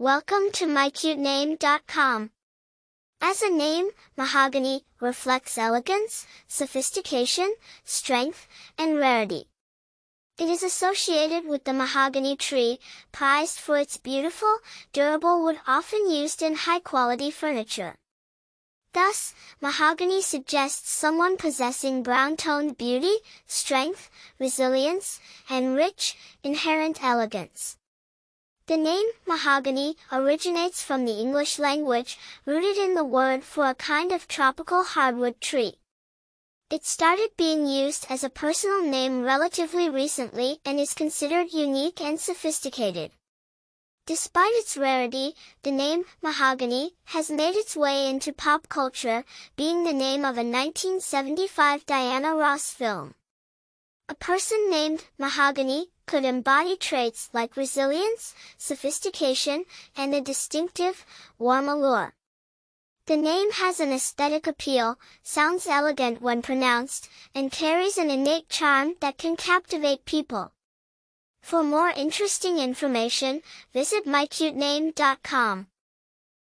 Welcome to mycutename.com. As a name, mahogany reflects elegance, sophistication, strength, and rarity. It is associated with the mahogany tree, prized for its beautiful, durable wood often used in high-quality furniture. Thus, mahogany suggests someone possessing brown-toned beauty, strength, resilience, and rich, inherent elegance. The name mahogany originates from the English language, rooted in the word for a kind of tropical hardwood tree. It started being used as a personal name relatively recently and is considered unique and sophisticated. Despite its rarity, the name mahogany has made its way into pop culture, being the name of a 1975 Diana Ross film. A person named mahogany could embody traits like resilience, sophistication, and a distinctive, warm allure. The name has an aesthetic appeal, sounds elegant when pronounced, and carries an innate charm that can captivate people. For more interesting information, visit mycutename.com.